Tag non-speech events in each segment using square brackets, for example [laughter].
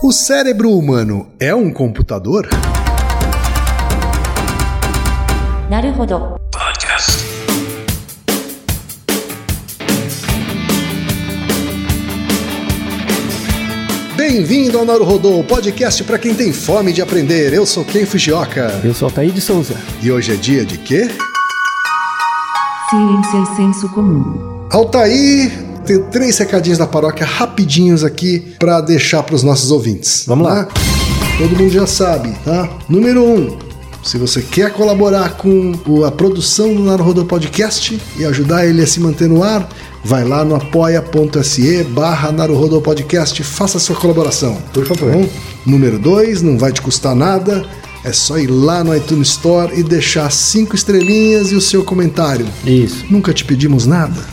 O cérebro humano é um computador? Naruhodo. Podcast. Bem-vindo ao Naruhodô, podcast para quem tem fome de aprender. Eu sou Ken Fujioka. Eu sou Altair de Souza. E hoje é dia de quê? Ciência e senso comum. Altaí tenho três recadinhos da paróquia rapidinhos aqui para deixar para os nossos ouvintes. Vamos lá. tá? Todo mundo já sabe, tá? Número um, se você quer colaborar com a produção do Naruhodô Podcast e ajudar ele a se manter no ar, vai lá no apoia.se barra Naruhodô Podcast, faça a sua colaboração. Por favor. Número dois, não vai te custar nada, é só ir lá no iTunes Store e deixar cinco estrelinhas e o seu comentário. Isso. Nunca te pedimos nada. [laughs]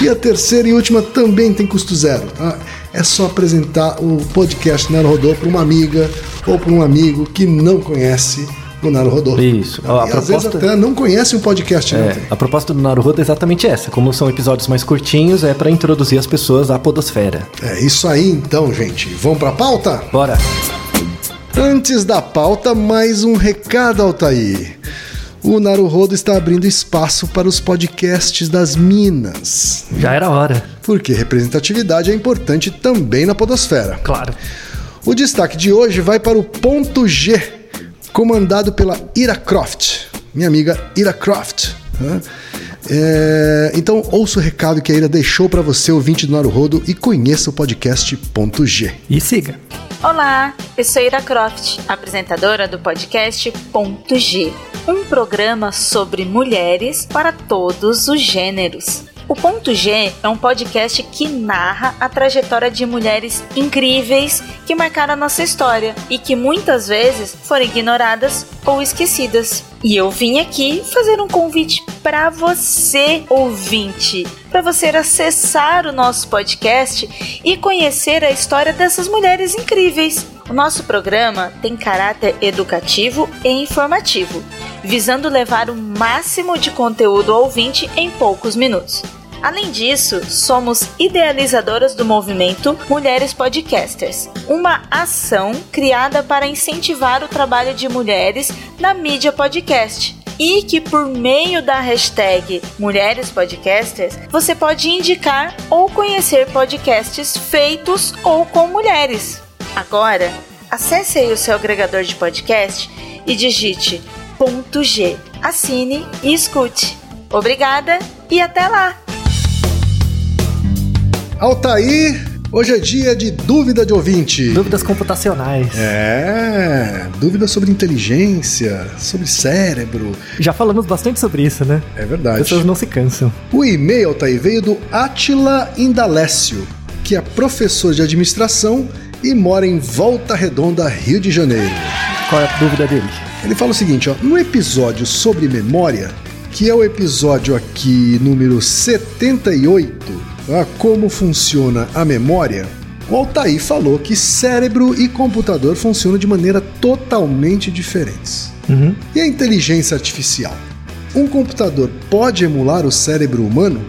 E a terceira e última também tem custo zero. Tá? É só apresentar o podcast Naruhodô para uma amiga ou para um amigo que não conhece o Naruhodô. Isso. E Ó, a às vezes proposta- até não conhece um podcast. É, Né? a proposta do Naruhodo é exatamente essa. Como são episódios mais curtinhos, é para introduzir as pessoas à podosfera. É isso aí então, gente. Vamos para a pauta? Bora. Antes da pauta, mais um recado, Altair. O Naruhodo está abrindo espaço para os podcasts das Minas. Já era hora. Porque representatividade é importante também na podosfera. Claro. O destaque de hoje vai para o ponto G, comandado pela Ira Croft, minha amiga Ira Croft. né? É, então ouça o recado que a Ira deixou para você, ouvinte do Naruhodo, e conheça o podcast ponto G. E siga. Olá, eu sou Ira Croft, apresentadora do podcast Ponto G, um programa sobre mulheres para todos os gêneros. O Ponto G é um podcast que narra a trajetória de mulheres incríveis que marcaram a nossa história e que muitas vezes foram ignoradas ou esquecidas. E eu vim aqui fazer um convite para você, ouvinte, para você acessar o nosso podcast e conhecer a história dessas mulheres incríveis. O nosso programa tem caráter educativo e informativo, visando levar o máximo de conteúdo ao ouvinte em poucos minutos. Além disso, somos idealizadoras do movimento Mulheres Podcasters, uma ação criada para incentivar o trabalho de mulheres na mídia podcast. E que por meio da hashtag Mulheres Podcasters você pode indicar ou conhecer podcasts feitos ou com mulheres. Agora, acesse aí o seu agregador de podcast e digite ponto G. Assine e escute. Obrigada e até lá! Altair, hoje é dia de dúvida de ouvinte. Dúvidas computacionais. É, dúvidas sobre inteligência, sobre cérebro. Já falamos bastante sobre isso, né? É As verdade. pessoas não se cansam. O e-mail, Altair, veio do Atila Indalécio, que é professor de administração e mora em Volta Redonda, Rio de Janeiro. Qual é a dúvida dele? Ele fala o seguinte, ó, no episódio sobre memória, que é o episódio aqui número 78, tá? como funciona a memória, o Altair falou que cérebro e computador funcionam de maneira totalmente diferentes. Uhum. E a inteligência artificial? Um computador pode emular o cérebro humano?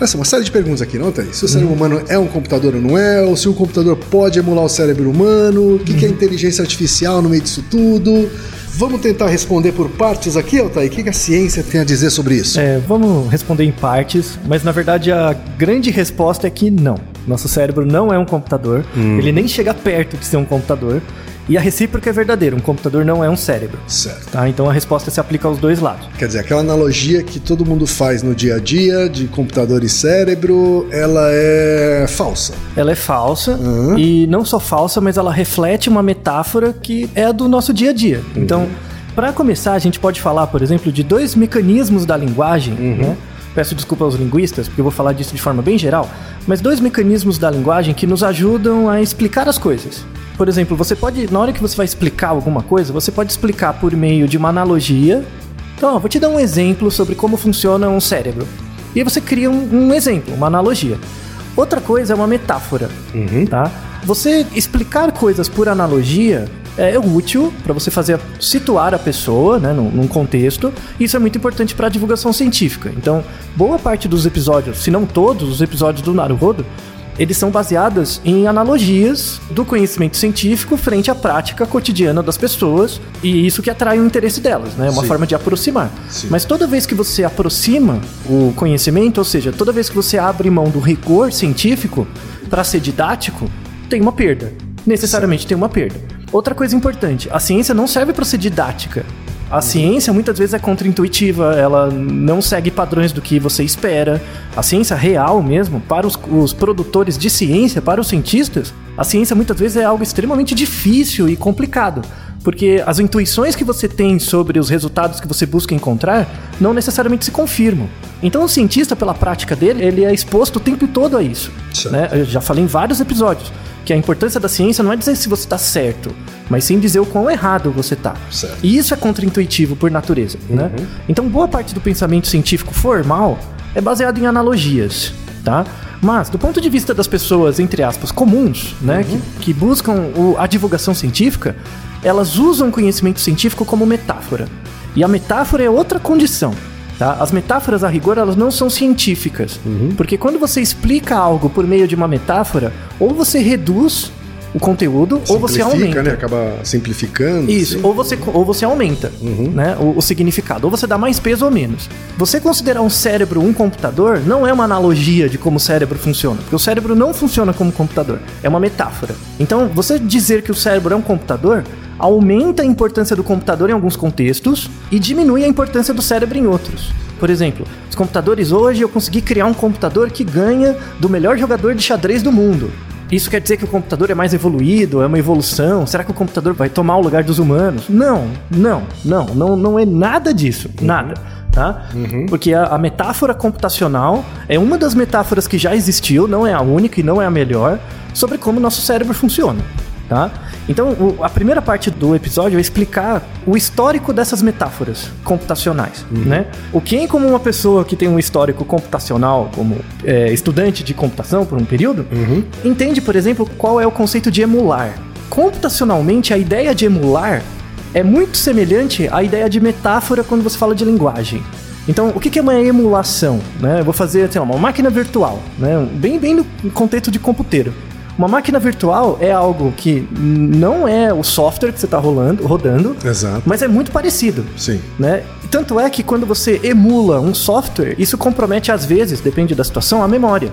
Essa é uma série de perguntas aqui, não tem? Se o cérebro humano é um computador ou não é, ou se o computador pode emular o cérebro humano, o que, que é inteligência artificial no meio disso tudo. Vamos tentar responder por partes aqui, Altair? O que, a ciência tem a dizer sobre isso? É, vamos responder em partes, mas na verdade a grande resposta é que não. Nosso cérebro não é um computador, ele nem chega perto de ser um computador. E a recíproca é verdadeira, um computador não é um cérebro. Certo. Tá? Então a resposta se aplica aos dois lados. Quer dizer, aquela analogia que todo mundo faz no dia a dia de computador e cérebro, ela é falsa. Ela é falsa Uhum. e não só falsa, mas ela reflete uma metáfora que é a do nosso dia a dia. Então, para começar, a gente pode falar, por exemplo, de dois mecanismos da linguagem, né? Peço desculpa aos linguistas, porque eu vou falar disso de forma bem geral, mas dois mecanismos da linguagem que nos ajudam a explicar as coisas. Por exemplo, você pode, na hora que você vai explicar alguma coisa, você pode explicar por meio de uma analogia. Então, ó, vou te dar um exemplo sobre como funciona um cérebro. E aí você cria um, um exemplo, uma analogia. Outra coisa é uma metáfora, tá? Você explicar coisas por analogia é útil para você fazer situar a pessoa, né, num, num contexto. Isso é muito importante para a divulgação científica. Então, boa parte dos episódios, se não todos os episódios do Naruhodo, eles são baseados em analogias do conhecimento científico frente à prática cotidiana das pessoas e isso que atrai o interesse delas, né? É uma Sim. forma de aproximar. Sim. Mas toda vez que você aproxima o conhecimento, ou seja, toda vez que você abre mão do rigor científico para ser didático, tem uma perda. Necessariamente tem uma perda. Outra coisa importante, a ciência não serve para ser didática. A ciência muitas vezes é contraintuitiva, ela não segue padrões do que você espera. A ciência real mesmo, para os, os produtores de ciência, para os cientistas, a ciência muitas vezes é algo extremamente difícil e complicado. Porque as intuições que você tem sobre os resultados que você busca encontrar não necessariamente se confirmam. Então o cientista, pela prática dele, ele é exposto o tempo todo a isso. Né? Eu já falei em vários episódios que a importância da ciência não é dizer se você está certo, mas sim dizer o quão errado você está. E isso é contraintuitivo por natureza, né? Então boa parte do pensamento científico formal é baseado em analogias, tá? Mas do ponto de vista das pessoas, entre aspas, comuns, né, que, que buscam o- a divulgação científica, elas usam o conhecimento científico como metáfora. E a metáfora é outra condição. Tá? As metáforas, a rigor, elas não são científicas. Porque quando você explica algo por meio de uma metáfora, ou você reduz o conteúdo, ou você Simplifica, aumenta. né? Acaba simplificando. Isso, assim. ou você, ou você aumenta né, o, o significado, ou você dá mais peso ou menos. Você considerar um cérebro um computador não é uma analogia de como o cérebro funciona, porque o cérebro não funciona como computador, é uma metáfora. Então, você dizer que o cérebro é um computador aumenta a importância do computador em alguns contextos e diminui a importância do cérebro em outros. Por exemplo, os computadores hoje eu consegui criar um computador que ganha do melhor jogador de xadrez do mundo. Isso quer dizer que o computador é mais evoluído, é uma evolução? Será que o computador vai tomar o lugar dos humanos? Não, não, não, não, não é nada disso, nada. Tá? Porque a, a metáfora computacional é uma das metáforas que já existiu, não é a única e não é a melhor, sobre como o nosso cérebro funciona. Tá? Então, o- a primeira parte do episódio é explicar o histórico dessas metáforas computacionais. Né? O que, como uma pessoa que tem um histórico computacional, como é, estudante de computação por um período, entende, por exemplo, qual é o conceito de emular. Computacionalmente, a ideia de emular é muito semelhante à ideia de metáfora quando você fala de linguagem. Então, o que que é uma emulação? Né? Eu vou fazer sei lá, uma máquina virtual, né? bem, bem no contexto de computeiro. Uma máquina virtual é algo que não é o software que você está rolando, rodando, Exato. mas é muito parecido. Sim. Né? Tanto é que quando você emula um software, isso compromete às vezes, depende da situação, a memória.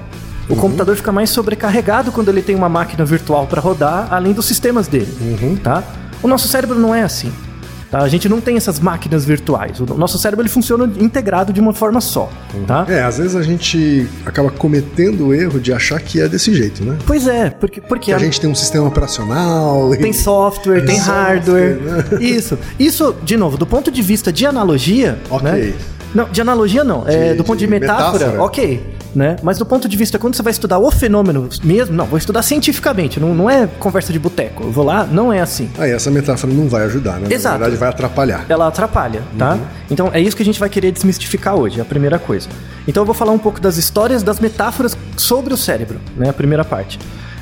O computador fica mais sobrecarregado quando ele tem uma máquina virtual para rodar, além dos sistemas dele. Tá? O nosso cérebro não é assim. Tá? A gente não tem essas máquinas virtuais. O nosso cérebro ele funciona integrado de uma forma só. Tá? É, às vezes a gente acaba cometendo o erro de achar que é desse jeito, né? Pois é, porque, porque Que a gente tem um sistema operacional. Tem software, tem Software, hardware. né? Isso. Isso, de novo, do ponto de vista de analogia. Ok. Né? Não, de analogia não. é, De- do ponto de, de metáfora, metáfora. ok. Né? Mas do ponto de vista, quando você vai estudar o fenômeno mesmo, não, vou estudar cientificamente, não, não é conversa de boteco. Eu vou lá, não é assim. Aí essa metáfora não vai ajudar, né? Exato. Na verdade, vai atrapalhar. Ela atrapalha, tá? Então é isso que a gente vai querer desmistificar hoje, a primeira coisa. Então eu vou falar um pouco das histórias, das metáforas sobre o cérebro, né? A primeira parte.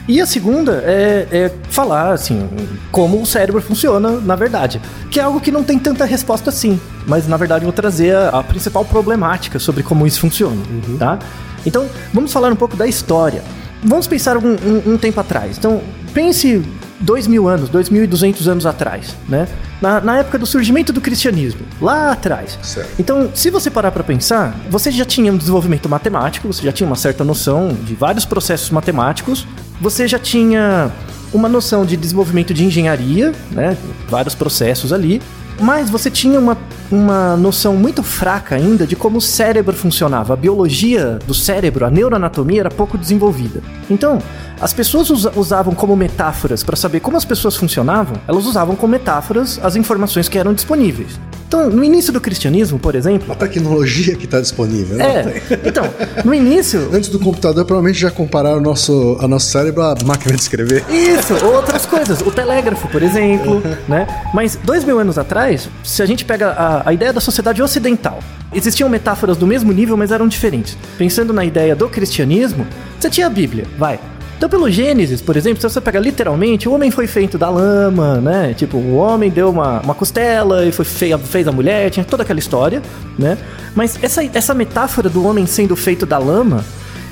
E a segunda é, é falar, assim, como o cérebro funciona, na verdade. Que é algo que não tem tanta resposta assim. Mas, na verdade, eu vou trazer a, a principal problemática sobre como isso funciona, tá? Então, vamos falar um pouco da história. Vamos pensar um, um- um tempo atrás. Então, pense dois mil anos, dois mil e duzentos anos atrás, né? Na, na época do surgimento do cristianismo, lá atrás. Certo. Então, se você parar para pensar, você já tinha um desenvolvimento matemático, você já tinha uma certa noção de vários processos matemáticos, você já tinha uma noção de desenvolvimento de engenharia, né? Vários processos ali. Mas você tinha uma, uma noção muito fraca ainda de como o cérebro funcionava. A biologia do cérebro, a neuroanatomia era pouco desenvolvida. Então, as pessoas usa- usavam como metáforas para saber como as pessoas funcionavam, elas usavam como metáforas as informações que eram disponíveis. Então, no início do cristianismo, por exemplo. A tecnologia que está disponível. né? É, então, no início, [laughs] Antes do computador, provavelmente já compararam o nosso, a nosso cérebro à máquina de escrever. Isso, outras coisas. O telégrafo, por exemplo, [laughs] né? Mas dois mil anos atrás, se a gente pega a, a ideia da sociedade ocidental, existiam metáforas do mesmo nível, mas eram diferentes. Pensando na ideia do cristianismo, você tinha a Bíblia, vai. Então, pelo Gênesis, por exemplo, se você pega literalmente, o homem foi feito da lama, né? Tipo, o homem deu uma, uma costela e foi feia, fez a mulher, tinha toda aquela história, né? Mas essa, essa metáfora do homem sendo feito da lama,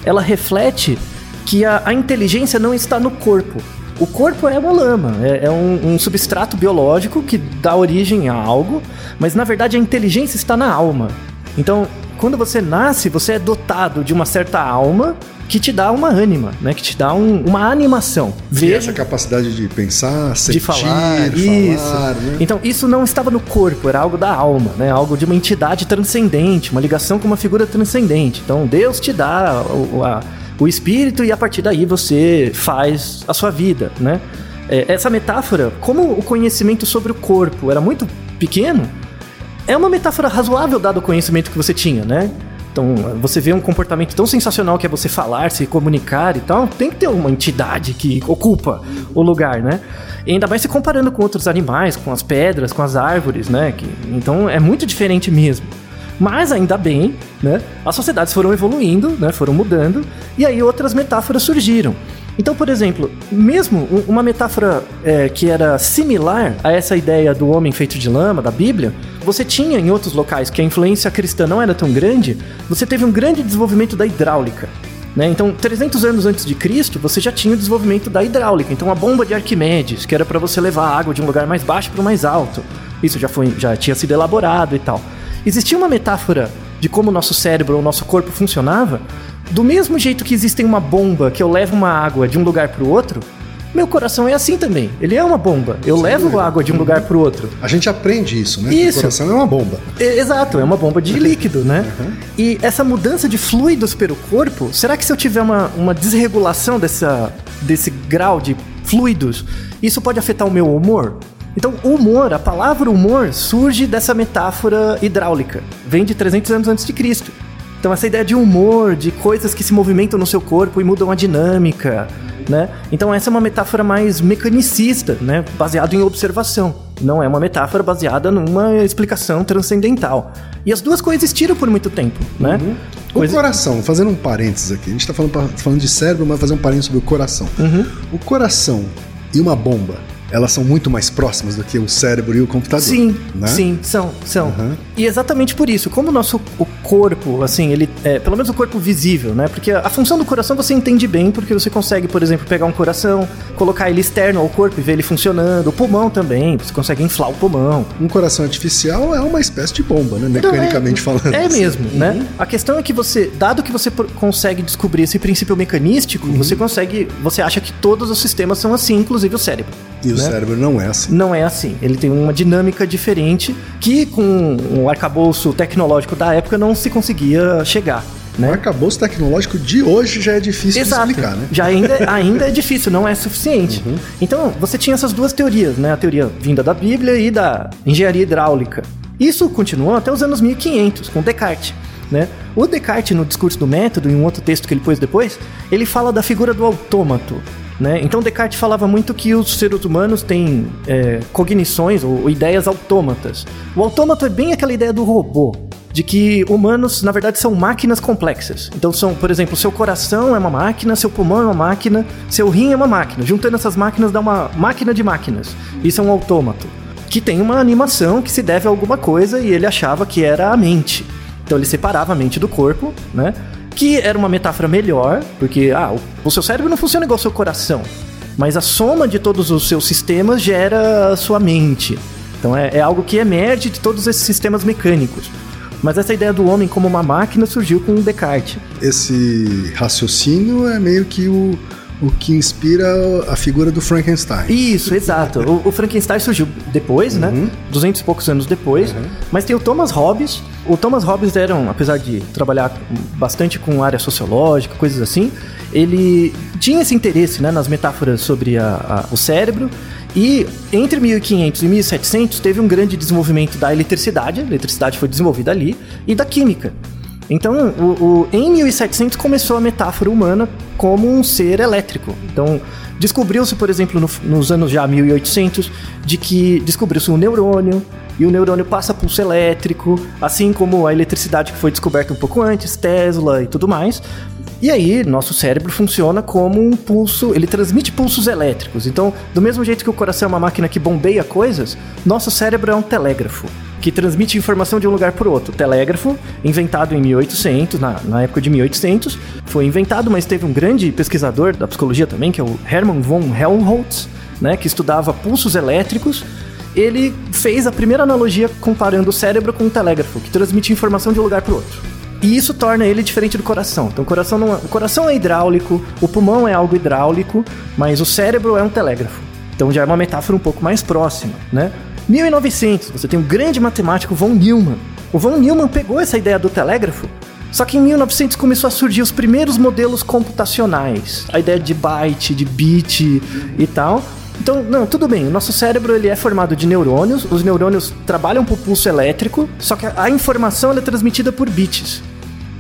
ela reflete que a, a inteligência não está no corpo. O corpo é uma lama, é, é um, um substrato biológico que dá origem a algo, mas na verdade a inteligência está na alma. Então, quando você nasce, você é dotado de uma certa alma que te dá uma ânima, né? Que te dá um- uma animação. Veja essa capacidade de pensar, sentir, de falar, isso. falar, né? Então, isso não estava no corpo, era algo da alma, né? Algo de uma entidade transcendente, uma ligação com uma figura transcendente. Então, Deus te dá o, a- o espírito e a partir daí você faz a sua vida, né? É, essa metáfora, como o conhecimento sobre o corpo era muito pequeno, é uma metáfora razoável dado o conhecimento que você tinha, né? Então, você vê um comportamento tão sensacional que é você falar, se comunicar e tal, tem que ter uma entidade que ocupa o lugar, né? E ainda mais se comparando com outros animais, com as pedras, com as árvores, né? Que, então, é muito diferente mesmo. Mas ainda bem, né? As sociedades foram evoluindo, né? Foram mudando e aí outras metáforas surgiram. Então, por exemplo, mesmo um- uma metáfora é, que era similar a essa ideia do homem feito de lama da Bíblia, você tinha em outros locais que a influência cristã não era tão grande, você teve um grande desenvolvimento da hidráulica. né? Então, 300 anos antes de Cristo, você já tinha o desenvolvimento da hidráulica. Então, a bomba de Arquimedes, que era para você levar água de um lugar mais baixo para o mais alto, isso já, foi, já tinha sido elaborado e tal. Existia uma metáfora de como o nosso cérebro ou nosso corpo funcionava, do mesmo jeito que existe uma bomba que eu levo uma água de um lugar para o outro, meu coração é assim também. Ele é uma bomba. Eu levo água de um lugar para o outro. A gente aprende isso, né? Isso. O coração é uma bomba. Exato, é uma bomba de líquido, né? E essa mudança de fluidos pelo corpo, será que se eu tiver uma, uma desregulação dessa, desse grau de fluidos, isso pode afetar o meu humor? Então, o humor, a palavra humor, surge dessa metáfora hidráulica. Vem de 300 anos antes de Cristo. Então, essa ideia de humor, de coisas que se movimentam no seu corpo e mudam a dinâmica, né? Então, essa é uma metáfora mais mecanicista, né? Baseado em observação. Não é uma metáfora baseada numa explicação transcendental. E as duas coexistiram por muito tempo, né? O Coexi- coração, fazendo um parênteses aqui, a gente tá falando, falando de cérebro, mas fazer um parênteses sobre o coração. Uhum. O coração e uma bomba, elas são muito mais próximas do que o cérebro e o computador. Sim, né? sim, são, são. Uhum. E exatamente por isso, como o nosso o corpo, assim, ele é, pelo menos o corpo visível, né? Porque a, a função do coração você entende bem, porque você consegue, por exemplo, pegar um coração, colocar ele externo ao corpo e ver ele funcionando. O pulmão também, você consegue inflar o pulmão. Um coração artificial é uma espécie de bomba, né? Mecanicamente Então, é, falando. É assim. mesmo, né? A questão é que você, dado que você consegue descobrir esse princípio mecanístico, você consegue, você acha que todos os sistemas são assim, inclusive o cérebro. E o né? cérebro não é assim. Não é assim. Ele tem uma dinâmica diferente que com o arcabouço tecnológico da época não se conseguia chegar. O Né? arcabouço tecnológico de hoje já é difícil Exato. de explicar, né? Já ainda, [laughs] ainda é difícil, não é suficiente. Então, você tinha essas duas teorias, né? A teoria vinda da Bíblia e da engenharia hidráulica. Isso continuou até os anos 1500, com Descartes. Né? O Descartes, no discurso do método, em um outro texto que ele pôs depois, ele fala da figura do autômato. Né? Então Descartes falava muito que os seres humanos têm é, cognições ou, ou ideias autômatas. O autômato é bem aquela ideia do robô, de que humanos, na verdade, são máquinas complexas. Então são, por exemplo, seu coração é uma máquina, seu pulmão é uma máquina, seu rim é uma máquina. Juntando essas máquinas dá uma máquina de máquinas. Isso é um autômato. Que tem uma animação que se deve a alguma coisa e ele achava que era a mente. Então ele separava a mente do corpo, né? Que era uma metáfora melhor, porque ah, o, seu cérebro não funciona igual ao seu coração. Mas a soma de todos os seus sistemas gera a sua mente. Então é, é algo que emerge de todos esses sistemas mecânicos. Mas essa ideia do homem como uma máquina surgiu com Descartes. Esse raciocínio é meio que o, o que inspira a figura do Frankenstein. Isso, exato. O, o Frankenstein surgiu depois, né? 200 e poucos anos depois. Mas tem o Thomas Hobbes. O Thomas Hobbes era, um- apesar de trabalhar bastante com área sociológica, coisas assim, ele tinha esse interesse né, nas metáforas sobre a- a- o cérebro. E entre 1500 e 1700 teve um grande desenvolvimento da eletricidade, a eletricidade foi desenvolvida ali, e da química. Então, o, o- em 1700 começou a metáfora humana como um ser elétrico. Então, descobriu-se, por exemplo, no- nos anos já 1800, de que descobriu-se um neurônio, e o neurônio passa pulso elétrico, assim como a eletricidade que foi descoberta um pouco antes, Tesla e tudo mais. E aí, nosso cérebro funciona como um pulso, ele transmite pulsos elétricos. Então, do mesmo jeito que o coração é uma máquina que bombeia coisas, nosso cérebro é um telégrafo, que transmite informação de um lugar para outro. O telégrafo, inventado em 1800, na, na época de 1800, foi inventado, mas teve um grande pesquisador da psicologia também, que é o Hermann von Helmholtz, né, que estudava pulsos elétricos. Ele fez a primeira analogia comparando o cérebro com o telégrafo, que transmite informação de um lugar para outro. E isso torna ele diferente do coração. Então, o coração, não é, o coração é hidráulico, o pulmão é algo hidráulico, mas o cérebro é um telégrafo. Então, já é uma metáfora um pouco mais próxima, né? 1900, você tem um grande matemático von Neumann. O von Neumann pegou essa ideia do telégrafo, só que em 1900 começou a surgir os primeiros modelos computacionais, a ideia de byte, de bit e tal. Então, não, tudo bem, o nosso cérebro ele é formado de neurônios, os neurônios trabalham por pulso elétrico, só que a informação é transmitida por bits,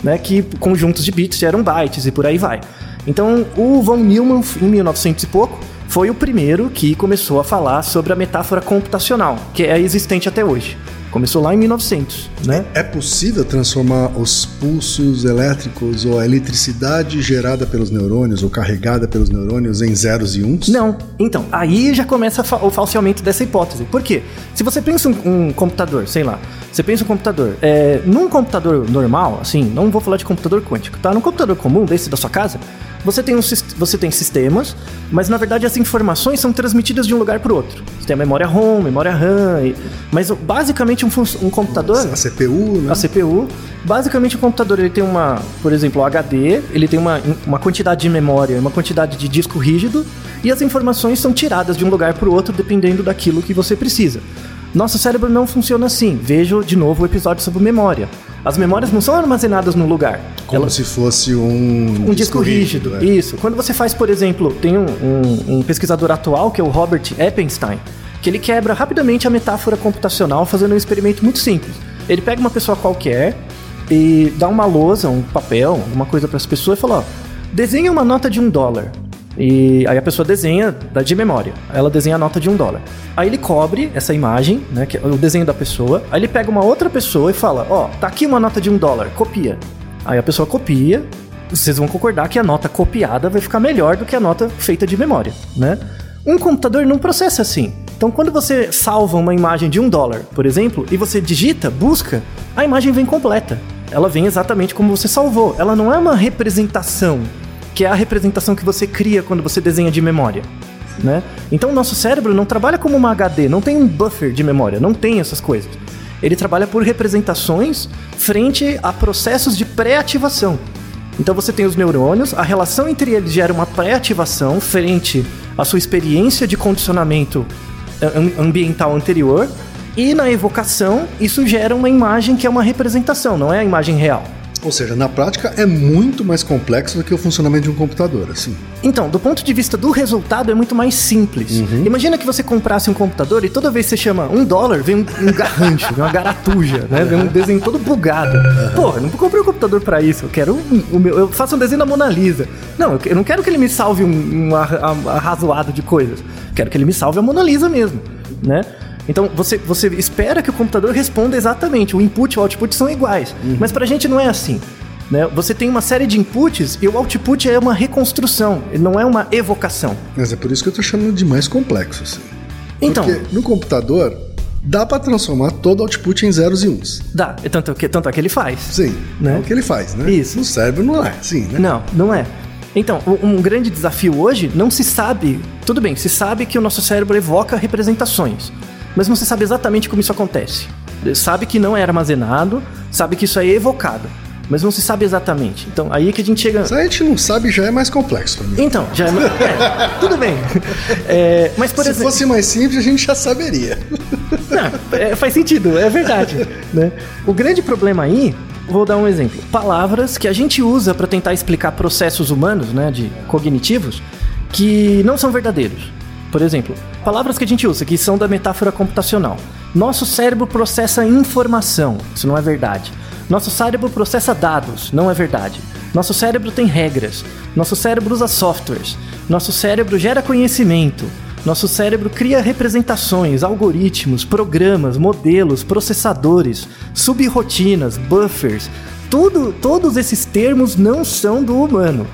né, que conjuntos de bits geram bytes e por aí vai. Então, o von Neumann, em 1900 e pouco, foi o primeiro que começou a falar sobre a metáfora computacional, que é existente até hoje. Começou lá em 1900, né? É possível transformar os pulsos elétricos ou a eletricidade gerada pelos neurônios ou carregada pelos neurônios em zeros e uns? Não. Então, aí já começa o falseamento dessa hipótese. Por quê? Se você pensa um, um computador, sei lá, você pensa um computador, é, num computador normal, assim, não vou falar de computador quântico, tá? Num computador comum desse da sua casa, você tem, um, você tem sistemas, mas na verdade as informações são transmitidas de um lugar para o outro. Você tem a memória ROM, memória RAM, e- mas basicamente um, um computador... A CPU, né? A CPU, basicamente o computador ele tem uma, por exemplo, o HD, ele tem uma, uma quantidade de memória, uma quantidade de disco rígido, e as informações são tiradas de um lugar para o outro dependendo daquilo que você precisa. Nosso cérebro não funciona assim. Veja de novo o episódio sobre memória. As memórias não são armazenadas num lugar. Como Elas- se fosse um, um disco rígido. é. Isso. Quando você faz, por exemplo, tem um, um- um pesquisador atual, que é o Robert Eppenstein, que ele quebra rapidamente a metáfora computacional fazendo um experimento muito simples. Ele pega uma pessoa qualquer e dá uma lousa, um papel, alguma coisa para as pessoas e fala: ó, desenha uma nota de um dólar. E aí a pessoa desenha de memória. Ela desenha a nota de um dólar. Aí ele cobre essa imagem, né? Que é o desenho da pessoa. Aí ele pega uma outra pessoa e fala: Ó, tá aqui uma nota de um dólar, copia. Aí a pessoa copia. Vocês vão concordar que a nota copiada vai ficar melhor do que a nota feita de memória, né? Um computador não processa assim. Então, quando você salva uma imagem de um dólar, por exemplo, e você digita, busca, a imagem vem completa. Ela vem exatamente como você salvou. Ela não é uma representação que é a representação que você cria quando você desenha de memória. Né? Então o nosso cérebro não trabalha como uma HD, não tem um buffer de memória, não tem essas coisas. Ele trabalha por representações frente a processos de pré-ativação. Então você tem os neurônios, a relação entre eles gera uma pré-ativação frente à sua experiência de condicionamento am- ambiental anterior, e na evocação isso gera uma imagem que é uma representação, não é a imagem real. Ou seja, na prática é muito mais complexo do que o funcionamento de um computador, assim. Então, do ponto de vista do resultado, é muito mais simples. Imagina que você comprasse um computador e toda vez que você chama um dólar, vem um, um garrancho, vem uma garatuja, né? Vem um desenho todo bugado. Porra, eu não comprei um computador pra isso. Eu quero o meu, eu faço um desenho da Mona Lisa. Não, eu, eu não quero que ele me salve um, um arrazoado de coisas. Quero que ele me salve a Mona Lisa mesmo, né? Então você, você espera que o computador responda exatamente. O input e o output são iguais. Mas pra gente não é assim. Né? Você tem uma série de inputs e o output é uma reconstrução, não é uma evocação. Mas é por isso que eu tô chamando de mais complexo, assim. Então, Porque no computador dá pra transformar todo output em zeros e uns. dá. É Tanto que, tanto é que ele faz. Sim, Né? é o que ele faz, né? Isso. No cérebro não é, sim, né? Não, não é. Então, um grande desafio hoje não se sabe. Tudo bem, se sabe que o nosso cérebro evoca representações, mas não se sabe exatamente como isso acontece. Sabe que não é armazenado, sabe que isso é evocado, mas não se sabe exatamente. Então, aí é que a gente chega. Se a gente não sabe, já é mais complexo pra mim. Então, já é. [laughs] é, tudo bem. [laughs] É, mas, por Se exemplo. fosse mais simples, a gente já saberia. [laughs] Não, é, faz sentido, é verdade. né? O grande problema aí, vou dar um exemplo. Palavras que a gente usa para tentar explicar processos humanos, né, de cognitivos, que não são verdadeiros. Por exemplo, palavras que a gente usa que são da metáfora computacional. Nosso cérebro processa informação, isso não é verdade. Nosso cérebro processa dados, não é verdade. Nosso cérebro tem regras. Nosso cérebro usa softwares. Nosso cérebro gera conhecimento. Nosso cérebro cria representações, algoritmos, programas, modelos, processadores, subrotinas, buffers. Tudo, todos esses termos não são do humano,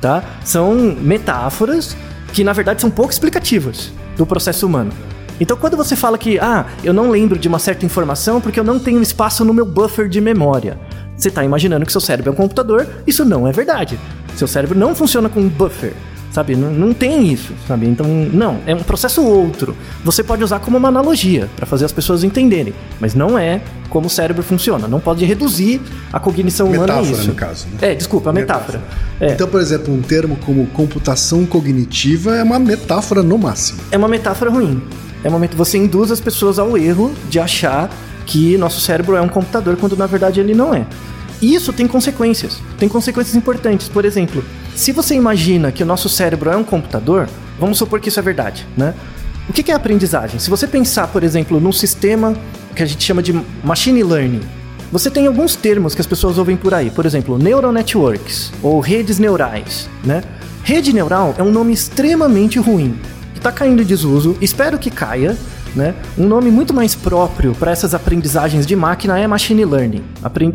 tá? São metáforas que na verdade são pouco explicativas do processo humano. Então, quando você fala que, ah, eu não lembro de uma certa informação porque eu não tenho espaço no meu buffer de memória, você está imaginando que seu cérebro é um computador, isso não é verdade. Seu cérebro não funciona com um buffer. Sabe, não, não tem isso, sabe? Então, não, é um processo outro. Você pode usar como uma analogia para fazer as pessoas entenderem, mas não é como o cérebro funciona. Não pode reduzir a cognição humana a Metáfora, isso. no caso, né? É, desculpa, a metáfora. É. Então, por exemplo, um termo como computação cognitiva é uma metáfora no máximo. é uma metáfora ruim. É momento você induz as pessoas ao erro de achar que nosso cérebro é um computador quando na verdade ele não é. E isso tem consequências. Tem consequências importantes. Por exemplo, se você imagina que o nosso cérebro é um computador, vamos supor que isso é verdade, né? O que é aprendizagem? Se você pensar, por exemplo, num sistema que a gente chama de machine learning, você tem alguns termos que as pessoas ouvem por aí, por exemplo, neural networks ou redes neurais, né? Rede neural é um nome extremamente ruim, que está caindo em desuso, espero que caia, né? Um nome muito mais próprio para essas aprendizagens de máquina é machine learning,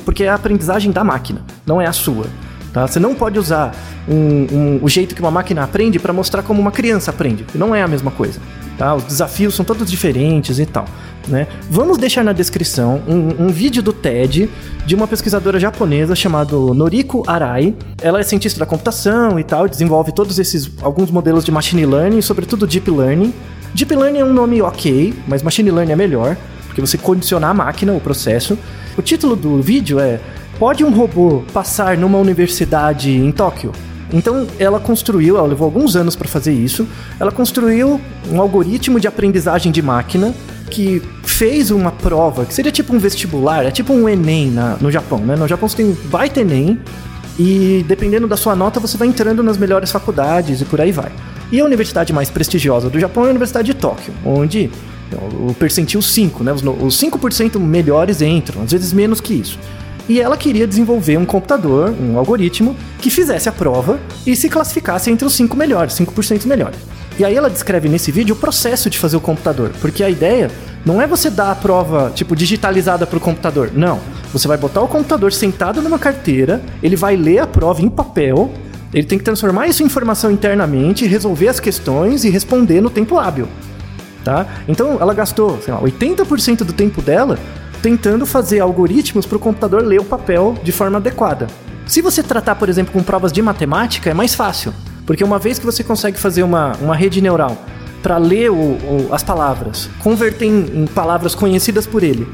porque é a aprendizagem da máquina, não é a sua. Tá? Você não pode usar um- um- o jeito que uma máquina aprende para mostrar como uma criança aprende, não é a mesma coisa. Tá? Os desafios são todos diferentes e tal. Né? Vamos deixar na descrição um, um vídeo do TED de uma pesquisadora japonesa chamada Noriko Arai. Ela é cientista da computação e tal, desenvolve todos esses alguns modelos de machine learning, sobretudo deep learning. Deep learning é um nome ok, mas machine learning é melhor, porque você condiciona a máquina, o processo. O título do vídeo é Pode um robô passar numa universidade em Tóquio? Então ela construiu, ela levou alguns anos para fazer isso. Ela construiu um algoritmo de aprendizagem de máquina que fez uma prova, que seria tipo um vestibular, é tipo um Enem na- no Japão, né? No Japão você tem baita Enem e dependendo da sua nota você vai entrando nas melhores faculdades e por aí vai. E a universidade mais prestigiosa do Japão é a Universidade de Tóquio, onde o percentil 5, né? Os, os 5% melhores entram, às vezes menos que isso. E ela queria desenvolver um computador, um algoritmo, que fizesse a prova e se classificasse entre os 5 melhores, 5% melhores. E aí ela descreve nesse vídeo o processo de fazer o computador, porque a ideia não é você dar a prova, tipo, digitalizada para o computador. Não. Você vai botar o computador sentado numa carteira, ele vai ler a prova em papel, ele tem que transformar isso em informação internamente, resolver as questões e responder no tempo hábil tá? Então ela gastou, sei lá, 80% do tempo dela tentando fazer algoritmos para o computador ler o papel de forma adequada. Se você tratar, por exemplo, com provas de matemática, é mais fácil, porque uma vez que você consegue fazer uma, uma rede neural para ler o- o- as palavras, converter em, em palavras conhecidas por ele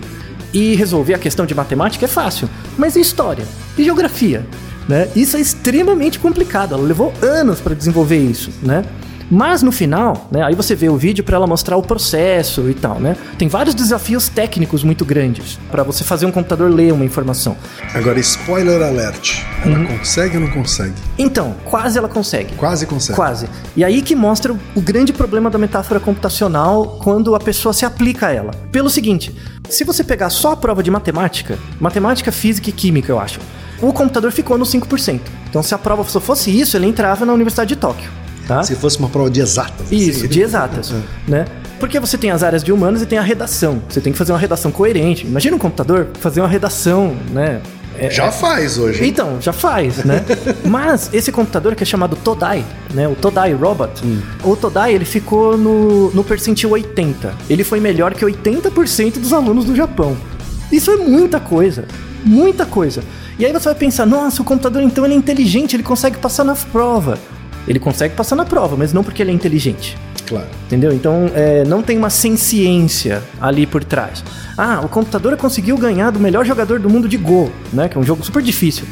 e resolver a questão de matemática é fácil. Mas e história? E geografia? Né? Isso é extremamente complicado. Ela levou anos para desenvolver isso, né? Mas no final, né, aí você vê o vídeo para ela mostrar o processo e tal, né? Tem vários desafios técnicos muito grandes para você fazer um computador ler uma informação. Agora, spoiler alert. Ela Uhum. consegue ou não consegue? Então, quase ela consegue. Quase consegue. Quase. E aí que mostra o- grande problema da metáfora computacional quando a pessoa se aplica a ela. Pelo seguinte, se você pegar só a prova de matemática, matemática, física e química, eu acho, o computador ficou no 5%. Então, se a prova só fosse isso, ele entrava na Universidade de Tóquio. Tá? Se fosse uma prova de exatas. Isso, assim. de exatas, né? Porque você tem as áreas de humanas e tem a redação. Você tem que fazer uma redação coerente. Imagina um computador fazer uma redação, né? É- Já faz hoje. então, já faz, né? [laughs] Mas esse computador que é chamado Todai, né? O Todai Robot, o Todai ele ficou no, no percentil 80. Ele foi melhor que 80% dos alunos do Japão. Isso é muita coisa, muita coisa. E aí você vai pensar, nossa, o computador então ele é inteligente, ele consegue passar na prova. Ele consegue passar na prova, mas não porque ele é inteligente. Claro. Entendeu? Então é, não tem uma ciência ali por trás. Ah, o computador conseguiu ganhar do melhor jogador do mundo de Go, né? Que é um jogo super difícil.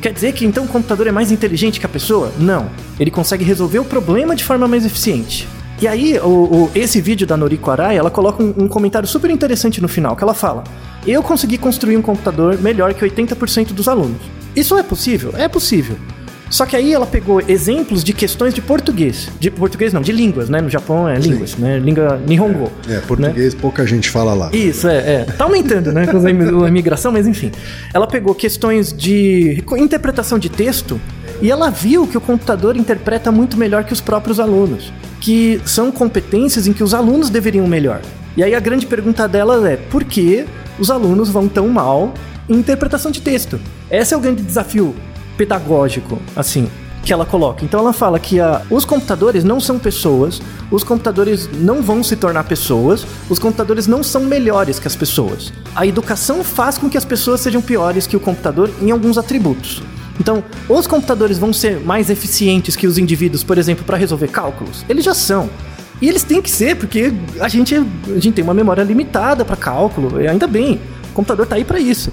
Quer dizer que então o computador é mais inteligente que a pessoa? Não. Ele consegue resolver o problema de forma mais eficiente. E aí, o, o- esse vídeo da Noriko Arai, ela coloca um, um comentário super interessante no final, que ela fala: Eu consegui construir um computador melhor que 80% dos alunos. Isso é possível? É possível. Só que aí ela pegou exemplos de questões de português. De português não, de línguas, né? No Japão é línguas, né? Língua Nihongo. É, né? português pouca gente fala lá. Isso, é, é. Tá aumentando, né? Com a imigração, mas enfim. Ela pegou questões de interpretação de texto e ela viu que o computador interpreta muito melhor que os próprios alunos. Que são competências em que os alunos deveriam melhor. E aí a grande pergunta dela é: por que os alunos vão tão mal em interpretação de texto? Esse é o grande desafio pedagógico, assim. que ela coloca. Então ela fala que a, os computadores não são pessoas, os computadores não vão se tornar pessoas, os computadores não são melhores que as pessoas. A educação faz com que as pessoas sejam piores que o computador em alguns atributos. Então, os computadores vão ser mais eficientes que os indivíduos, por exemplo, para resolver cálculos? Eles já são. E eles têm que ser, porque a gente, a gente tem uma memória limitada para cálculo, ainda bem, o computador tá aí para isso.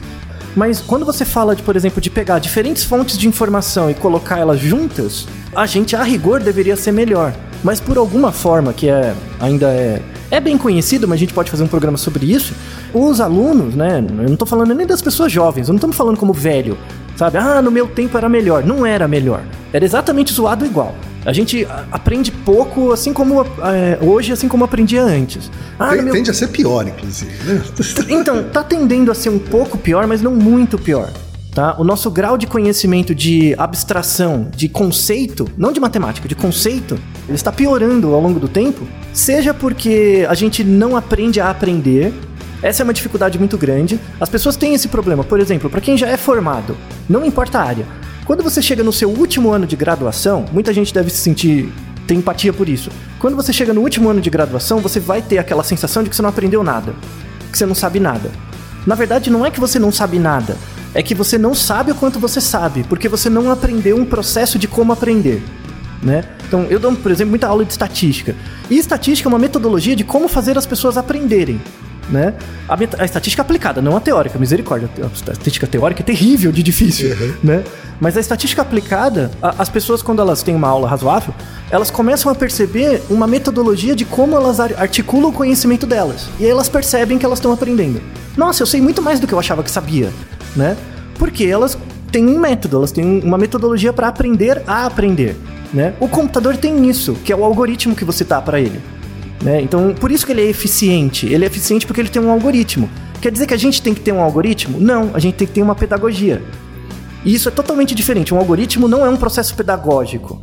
Mas quando você fala de, por exemplo, de pegar diferentes fontes de informação e colocar elas juntas, a gente a rigor deveria ser melhor. Mas por alguma forma que é ainda é é bem conhecido, mas a gente pode fazer um programa sobre isso. Os alunos, né? Eu não tô falando nem das pessoas jovens, eu não estamos falando como velho, sabe? Ah, no meu tempo era melhor. Não era melhor. Era exatamente zoado igual. A gente aprende pouco, assim como é, hoje, assim como aprendia antes. Ah, meu... Tende a ser pior, inclusive. Né? [laughs] então, tá tendendo a ser um pouco pior, mas não muito pior. Tá? O nosso grau de conhecimento de abstração, de conceito, não de matemática, de conceito, ele está piorando ao longo do tempo, seja porque a gente não aprende a aprender, essa é uma dificuldade muito grande. As pessoas têm esse problema. Por exemplo, para quem já é formado, não importa a área, quando você chega no seu último ano de graduação, muita gente deve se sentir ter empatia por isso. Quando você chega no último ano de graduação, você vai ter aquela sensação de que você não aprendeu nada, que você não sabe nada. Na verdade, não é que você não sabe nada, é que você não sabe o quanto você sabe, porque você não aprendeu um processo de como aprender. Né? Então, eu dou, por exemplo, muita aula de estatística. E estatística é uma metodologia de como fazer as pessoas aprenderem né? A, a, estatística aplicada, não a teórica, misericórdia. A estatística teórica é terrível de difícil, uhum. né? Mas a estatística aplicada, a, as pessoas quando elas têm uma aula razoável, elas começam a perceber uma metodologia de como elas articulam o conhecimento delas. E aí elas percebem que elas estão aprendendo. Nossa, eu sei muito mais do que eu achava que sabia, né? Porque elas têm um método, elas têm uma metodologia para aprender a aprender, né? O computador tem isso, que é o algoritmo que você dá para ele. Né? Então, por isso que ele é eficiente. Ele é eficiente porque ele tem um algoritmo. Quer dizer que a gente tem que ter um algoritmo? Não, a gente tem que ter uma pedagogia. E isso é totalmente diferente. Um algoritmo não é um processo pedagógico.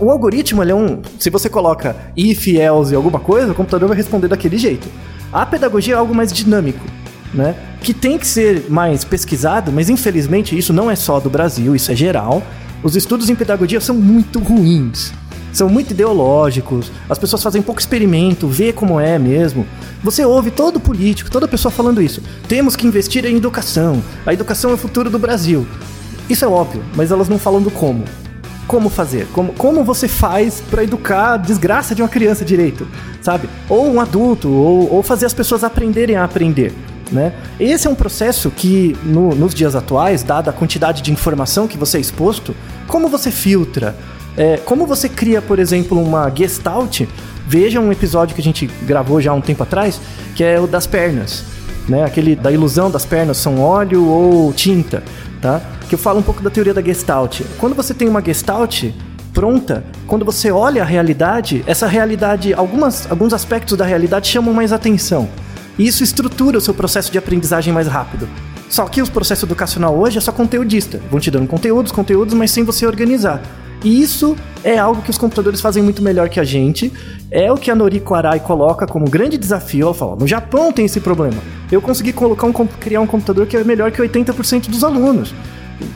O algoritmo é um. Se você coloca if, else e alguma coisa, o computador vai responder daquele jeito. A pedagogia é algo mais dinâmico, né? Que tem que ser mais pesquisado, mas infelizmente isso não é só do Brasil, isso é geral. Os estudos em pedagogia são muito ruins são muito ideológicos, as pessoas fazem pouco experimento, vê como é mesmo. Você ouve todo político, toda pessoa falando isso. Temos que investir em educação. A educação é o futuro do Brasil. Isso é óbvio, mas elas não falam do como. Como fazer? Como, como você faz para educar a desgraça de uma criança direito, sabe? Ou um adulto, ou, ou fazer as pessoas aprenderem a aprender. Né? Esse é um processo que, no, nos dias atuais, dada a quantidade de informação que você é exposto, como você filtra? É, como você cria, por exemplo, uma gestalt, veja um episódio que a gente gravou já há um tempo atrás, que é o das pernas. Né? Aquele da ilusão das pernas são óleo ou tinta, tá? Que eu falo um pouco da teoria da gestalt. Quando você tem uma gestalt pronta, quando você olha a realidade, essa realidade, algumas, alguns aspectos da realidade chamam mais atenção. E isso estrutura o seu processo de aprendizagem mais rápido. Só que o processo educacional hoje é só conteudista. Vão te dando conteúdos, conteúdos, mas sem você organizar. E isso é algo que os computadores fazem muito melhor que a gente. É o que a Noriko Arai coloca como grande desafio. Ela fala: no Japão tem esse problema. Eu consegui colocar um, criar um computador que é melhor que 80% dos alunos.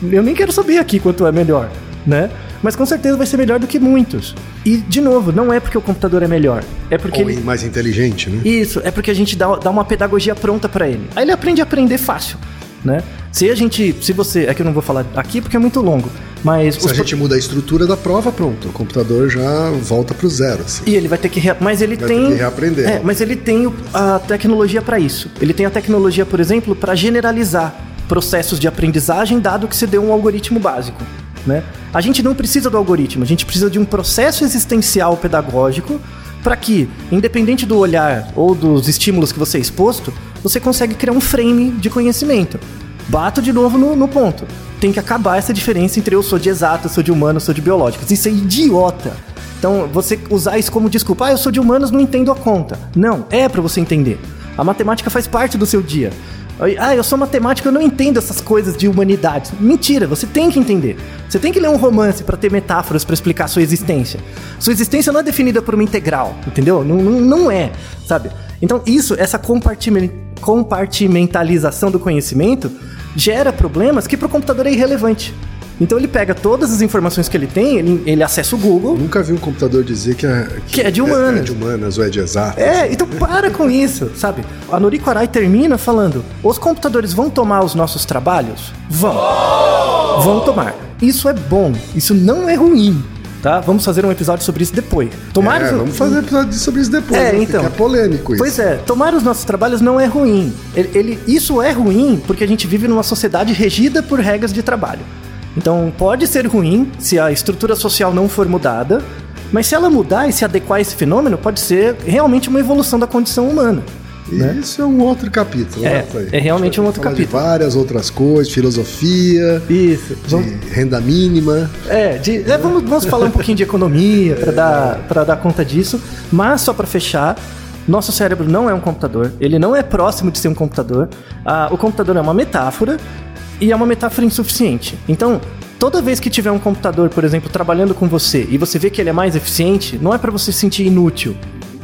Eu nem quero saber aqui quanto é melhor, né? Mas com certeza vai ser melhor do que muitos. E, de novo, não é porque o computador é melhor. É porque. Ou ele... mais inteligente, né? Isso, é porque a gente dá, dá uma pedagogia pronta para ele. Aí ele aprende a aprender fácil, né? Se a gente. Se você. É que eu não vou falar aqui porque é muito longo. Mas se a gente muda a estrutura da prova, pronto, o computador já volta para o zero. Assim. E ele vai ter que, rea... mas ele vai tem, ter que reaprender. É, mas ele tem a tecnologia para isso. Ele tem a tecnologia, por exemplo, para generalizar processos de aprendizagem, dado que você deu um algoritmo básico. Né? A gente não precisa do algoritmo, a gente precisa de um processo existencial pedagógico para que, independente do olhar ou dos estímulos que você é exposto, você consegue criar um frame de conhecimento. Bato de novo no, no ponto tem que acabar essa diferença entre eu sou de exato, eu sou de humano, eu sou de biológicos. Isso é idiota. Então, você usar isso como desculpa, ah, eu sou de humanos, não entendo a conta. Não, é para você entender. A matemática faz parte do seu dia. Ah, eu sou matemático, eu não entendo essas coisas de humanidade. Mentira, você tem que entender. Você tem que ler um romance para ter metáforas para explicar sua existência. Sua existência não é definida por uma integral, entendeu? Não, não, não é, sabe? Então, isso, essa compartimentalização do conhecimento gera problemas que para o computador é irrelevante. Então ele pega todas as informações que ele tem, ele, ele acessa o Google. Nunca vi um computador dizer que é, Que é de humanas. É, de humanas ou é de exatas. É, então para com isso, sabe? A Noriko Arai termina falando: os computadores vão tomar os nossos trabalhos? Vão. Vão tomar. Isso é bom, isso não é ruim. Tá? Vamos fazer um episódio sobre isso depois. Tomar É, os- vamos fazer episódio sobre isso depois. É, né? então. É polêmico isso. Pois é, tomar os nossos trabalhos não é ruim. Ele, ele- isso é ruim porque a gente vive numa sociedade regida por regras de trabalho. Então pode ser ruim se a estrutura social não for mudada, mas se ela mudar e se adequar a esse fenômeno, pode ser realmente uma evolução da condição humana. Né? Isso é um outro capítulo. É, né, é realmente um outro capítulo. De várias outras coisas, filosofia, Isso. Vamos, renda mínima. é, de- é, vamos, vamos falar um pouquinho de economia para dar, pra dar conta disso. Mas só para fechar, nosso cérebro não é um computador. Ele não é próximo de ser um computador. Ah, o computador é uma metáfora e é uma metáfora insuficiente. Então, toda vez que tiver um computador, por exemplo, trabalhando com você e você vê que ele é mais eficiente, não é para você se sentir inútil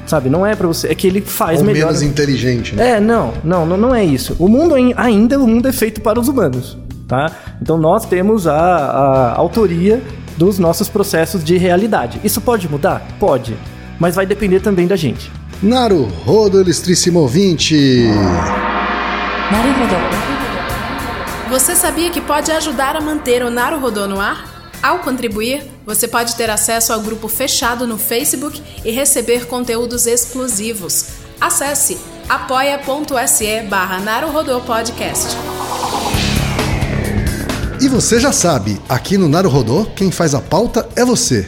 sabe? Não é para você, é que ele faz Ou melhor. menos inteligente, né? É, não, não, não, é isso. O mundo ainda o mundo é feito para os humanos, tá? Então nós temos a, a autoria dos nossos processos de realidade. Isso pode mudar? Pode, mas vai depender também da gente. Naru Rodo, ilustríssimo ouvinte. Naruhodo. Você sabia que pode ajudar a manter o Naruhodo no ar? Ao contribuir, você pode ter acesso ao grupo fechado no Facebook e receber conteúdos exclusivos. Acesse apoia.se barra Podcast. E você já sabe, aqui no Naruhodô, quem faz a pauta é você.